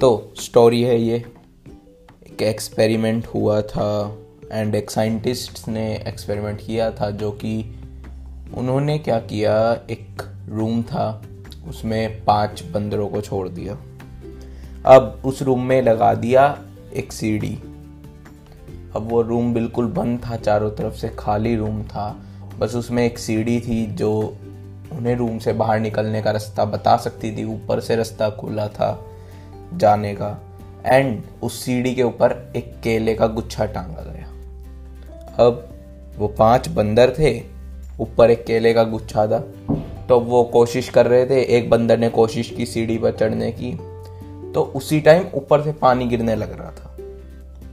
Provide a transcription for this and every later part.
तो स्टोरी है ये। एक एक्सपेरिमेंट हुआ था एंड एक साइंटिस्ट ने एक्सपेरिमेंट किया था जो कि उन्होंने क्या किया, एक रूम था, उसमें पाँच बंदरों को छोड़ दिया। अब उस रूम में लगा दिया एक सीढ़ी अब वो रूम बिल्कुल बंद था, चारों तरफ़ से खाली रूम था। बस उसमें एक सीढ़ी थी जो उन्हें रूम से बाहर निकलने का रास्ता बता सकती थी, ऊपर से रास्ता खुला था। जाने का एंड उस सीढ़ी के ऊपर एक केले का गुच्छा टांगा गया। अब वो पाँच बंदर थे, ऊपर एक केले का गुच्छा था। तो वो कोशिश कर रहे थे, एक बंदर ने कोशिश की सीढ़ी पर चढ़ने की। तो उसी टाइम ऊपर से पानी गिरने लग रहा था।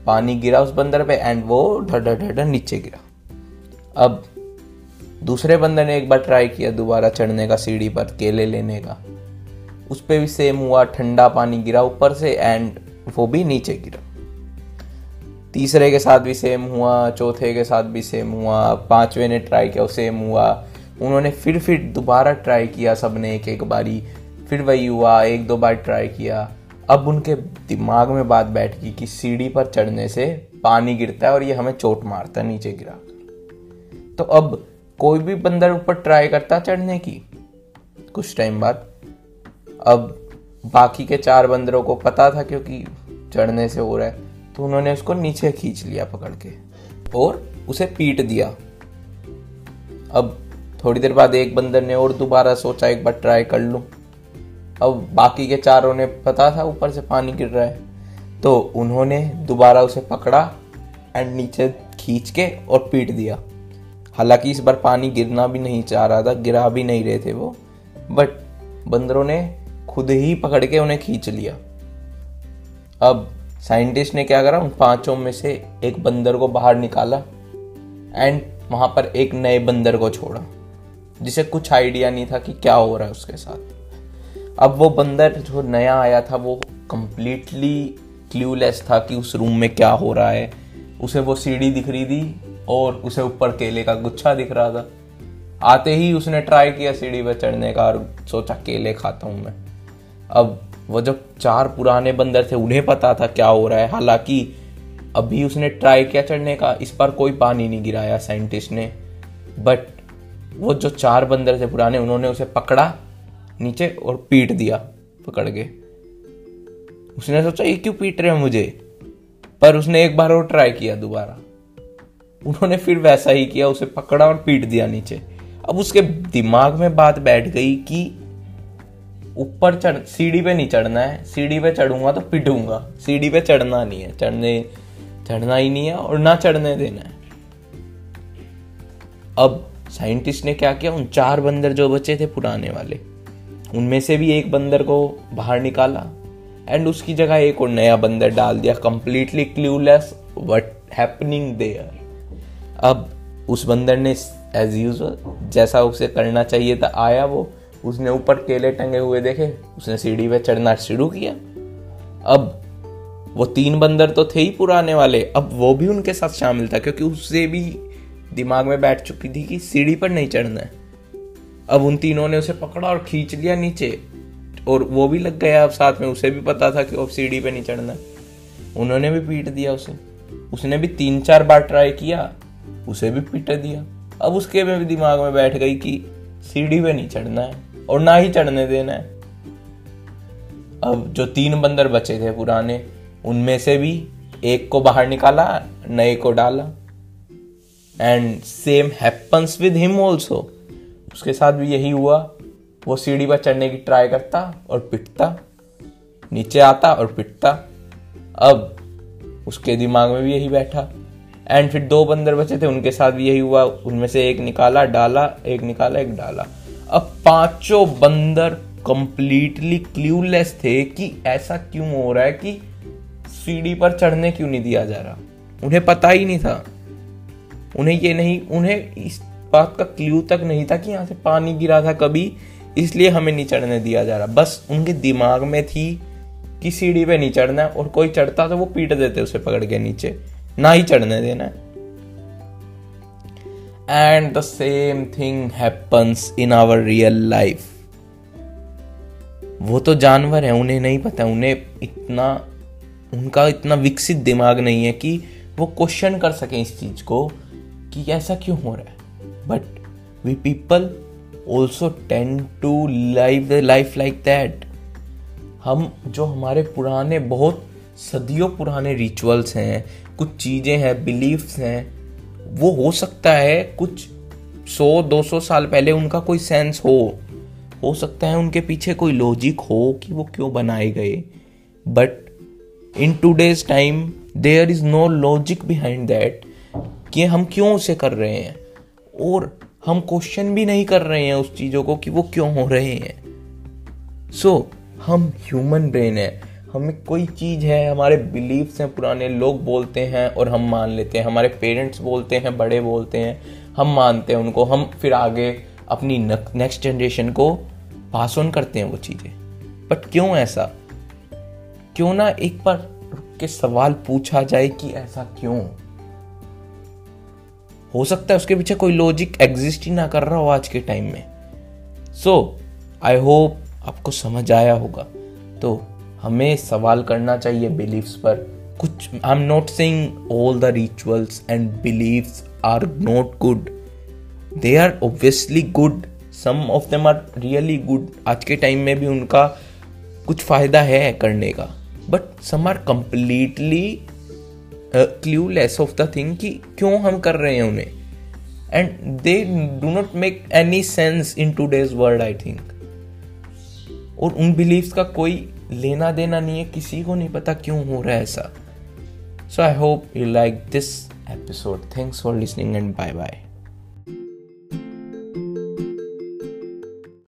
पानी गिरा उस बंदर पे एंड वो ढर ढर नीचे गिरा। अब दूसरे बंदर ने एक बार ट्राई किया दोबारा चढ़ने का, सीढ़ी पर केले लेने का। उस पर भी सेम हुआ, ठंडा पानी गिरा ऊपर से एंड वो भी नीचे गिरा। तीसरे के साथ भी सेम हुआ, चौथे के साथ भी सेम हुआ, पांचवे ने ट्राई किया सेम हुआ। उन्होंने फिर फिर दोबारा ट्राई किया सबने एक एक बारी, फिर वही हुआ, एक दो बार ट्राई किया। अब उनके दिमाग में बात बैठ गई कि सीढ़ी पर चढ़ने से पानी गिरता है और ये हमें चोट मारता है, नीचे गिरा। तो अब कोई भी बंदर ऊपर ट्राई करता चढ़ने की? कुछ टाइम बाद अब बाकी के चार बंदरों को पता था क्योंकि चढ़ने से हो रहा है तो उन्होंने उसको नीचे खींच लिया पकड़ के और उसे पीट दिया। अब थोड़ी देर बाद एक बंदर ने और दोबारा सोचा, एक बार ट्राई कर लूँ। अब बाकी के चारों ने पता था ऊपर से पानी गिर रहा है तो उन्होंने दोबारा उसे पकड़ा एंड नीचे खींच के और पीट दिया। हालाँकि इस बार पानी गिरना भी नहीं चाह रहा था, गिरा भी नहीं रहे थे वो बट बंदरों ने खुद ही पकड़ के उन्हें खींच लिया। अब साइंटिस्ट ने क्या करा? उन पाँचों में से एक बंदर को बाहर निकाला एंड वहाँ पर एक नए बंदर को छोड़ा, जिसे कुछ आइडिया नहीं था कि क्या हो रहा है उसके साथ। अब वो बंदर जो नया आया था, वो कंप्लीटली क्ल्यूलेस था कि उस रूम में क्या हो रहा है। उसे वो सीढ़ी दिख रही थी और उसे ऊपर केले का गुच्छा दिख रहा था। आते ही उसने ट्राई किया सीढ़ी पर चढ़ने का और सोचा, केले खाता हूँ मैं। अब वो जब चार पुराने बंदर थे, उन्हें पता था क्या हो रहा है। हालाँकि अभी उसने ट्राई किया चढ़ने का, इस पर कोई पानी नहीं गिराया साइंटिस्ट ने। बट वो जो चार बंदर थे पुराने, उन्होंने उसे पकड़ा, नीचे और पीट दिया, पकड़ के। उसने सोचा, ये क्यों पीट रहे हैं मुझे? पर उसने एक बार और ट्राई किया दोबारा। उन्होंने फिर वैसा ही किया, उसे पकड़ा और पीट दिया नीचे। अब उसके दिमाग में बात बैठ गई कि ऊपर चढ़, सीढ़ी पे नहीं चढ़ना है, सीढ़ी पे चढ़ूँगा तो पिटूँगा। सीढ़ी पे चढ़ना नहीं है, चढ़ने, चढ़ना ही नहीं है और ना चढ़ने देना है। अब साइंटिस्ट ने क्या किया? उन चार बंदर जो बचे थे पुराने वाले, उनमें से भी एक बंदर को बाहर निकाला एंड उसकी जगह एक और नया बंदर डाल दिया completely clueless what happening there अब उस बंदर ने एज यूजल जैसा उसे करना चाहिए था, आया वो। उसने ऊपर केले टंगे हुए देखे, उसने सीढ़ी पे चढ़ना शुरू किया। अब वो तीन बंदर तो थे ही पुराने वाले, अब वो भी उनके साथ शामिल था, क्योंकि उससे भी दिमाग में बैठ चुकी थी कि सीढ़ी पर नहीं चढ़ना है। अब उन तीनों ने उसे पकड़ा और खींच लिया नीचे, और वो भी लग गया अब साथ में, उसे भी पता था कि अब सीढ़ी पे नहीं चढ़ना। उन्होंने भी पीट दिया उसे। उसने भी तीन चार बार ट्राई किया, उसे भी पीट दिया। अब उसके में भी दिमाग में बैठ गई कि सीढ़ी पे नहीं चढ़ना है। और ना ही चढ़ने देना है। अब जो तीन बंदर बचे थे पुराने, उनमें से भी एक को बाहर निकाला, नए को डाला। And same happens with him also उसके साथ भी यही हुआ। वो सीढ़ी पर चढ़ने की ट्राई करता और पिटता। नीचे आता और पिटता। अब उसके दिमाग में भी यही बैठा। एंड फिर दो बंदर बचे थे, उनके साथ भी यही हुआ। उनमें से एक निकाला, डाला, एक निकाला, एक डाला। अब पाँचों बंदर कंप्लीटली क्ल्यूलेस थे कि ऐसा क्यों हो रहा है कि सीढ़ी पर चढ़ने क्यों नहीं दिया जा रहा? उन्हें पता ही नहीं था। उन्हें ये नहीं, उन्हें इस बात का क्ल्यू तक नहीं था कि यहाँ से पानी गिरा था कभी, इसलिए हमें नहीं चढ़ने दिया जा रहा। बस उनके दिमाग में थी कि सीढ़ी पे नहीं चढ़ना और कोई चढ़ता तो वो पीट देते उसे पकड़ के नीचे। ना ही चढ़ने देना and the same thing happens in our real life वो तो जानवर है, उन्हें नहीं पता, उन्हें इतना, उनका इतना विकसित दिमाग नहीं है कि वो क्वेश्चन कर सकें इस चीज़ को कि ऐसा क्यों हो रहा है। But we people also tend to live life like that हम जो हमारे पुराने, बहुत सदियों पुराने रिचुअल्स हैं, कुछ चीज़ें हैं बिलीफ्स हैं वो हो सकता है कुछ सौ दो सौ साल पहले उनका कोई सेंस हो। हो सकता है उनके पीछे कोई लॉजिक हो कि वो क्यों बनाए गए। But in today's time there is no logic behind that कि हम क्यों उसे कर रहे हैं। और हम क्वेश्चन भी नहीं कर रहे हैं उस चीज़ों को कि वो क्यों हो रहे हैं। सो so, हम ह्यूमन ब्रेन है। हमें कोई चीज़ है, हमारे बिलीव्स हैं पुराने, लोग बोलते हैं और हम मान लेते हैं, हमारे पेरेंट्स बोलते हैं, बड़े बोलते हैं, हम मानते हैं उनको, हम फिर आगे अपनी नेक्स्ट जनरेशन को पास ऑन करते हैं वो चीज़ें। बट क्यों ऐसा? क्यों ना एक बार के सवाल पूछा जाए कि ऐसा क्यों? हो सकता है उसके पीछे कोई लॉजिक एग्जिस्ट ही ना कर रहा हो आज के टाइम में। सो आई होप आपको समझ आया होगा। तो हमें सवाल करना चाहिए बिलीव्स पर। कुछ I am not saying all the rituals and beliefs are not good they are obviously good some of them are really good आज के टाइम में भी उनका कुछ फ़ायदा है करने का। But some are completely clueless of the thing कि क्यों हम कर रहे हैं उन्हें? And they do not make any sense in today's world I think और उन बिलीव्स का कोई लेना देना नहीं है, किसी को नहीं पता क्यों हो रहा है ऐसा। So I hope you like this episode thanks for listening and bye bye